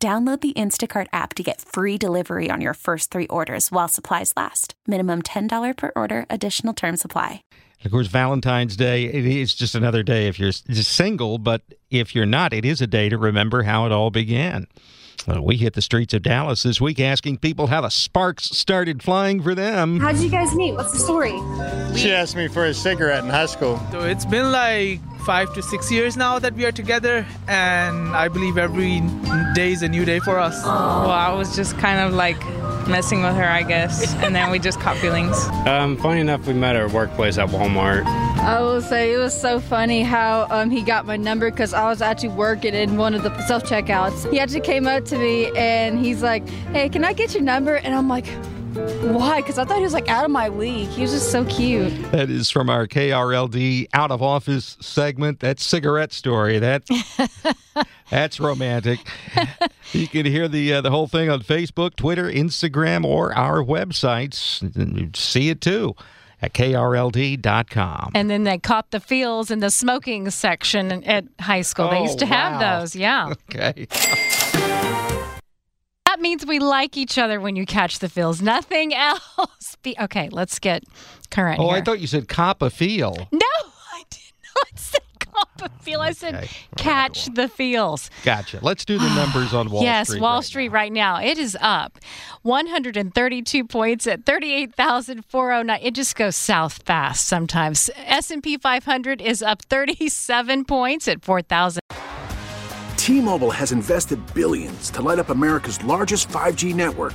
Download the Instacart app to get free delivery on your first three orders while supplies last. Minimum $10 per order, additional term supply. Of course, Valentine's Day, it is just another day if you're single, but if you're not, it is a day to remember how it all began. Uh, we hit the streets of Dallas this week asking people how the sparks started flying for them. How did you guys meet? What's the story? She asked me for a cigarette in high school. So it's been like five to six years now that we are together, and I believe every day is a new day for us. Well, I was just kind of like messing with her, I guess, and then we just caught feelings. Um, funny enough, we met at our workplace at Walmart. I will say it was so funny how um, he got my number because I was actually working in one of the self checkouts. He actually came up to me and he's like, "Hey, can I get your number?" And I'm like. Why? Because I thought he was like out of my league. He was just so cute. That is from our KRLD out of office segment. That cigarette story. That that's romantic. you can hear the uh, the whole thing on Facebook, Twitter, Instagram, or our websites. See it too at krld.com. And then they caught the feels in the smoking section at high school. they Oh, used to have those. Yeah. Okay. That means we like each other when you catch the feels. Nothing else. Be- okay, let's get current Oh, here. I thought you said cop a feel. no, I did not say cop a feel. I said Okay. catch the feels. Gotcha. Let's do the numbers on Wall yes, Street. Yes, Wall right Street right now. It is up 132 points at 38,409. It just goes south fast sometimes. S&P 500 is up 37 points at 4,000. T-Mobile has invested billions to light up America's largest 5G network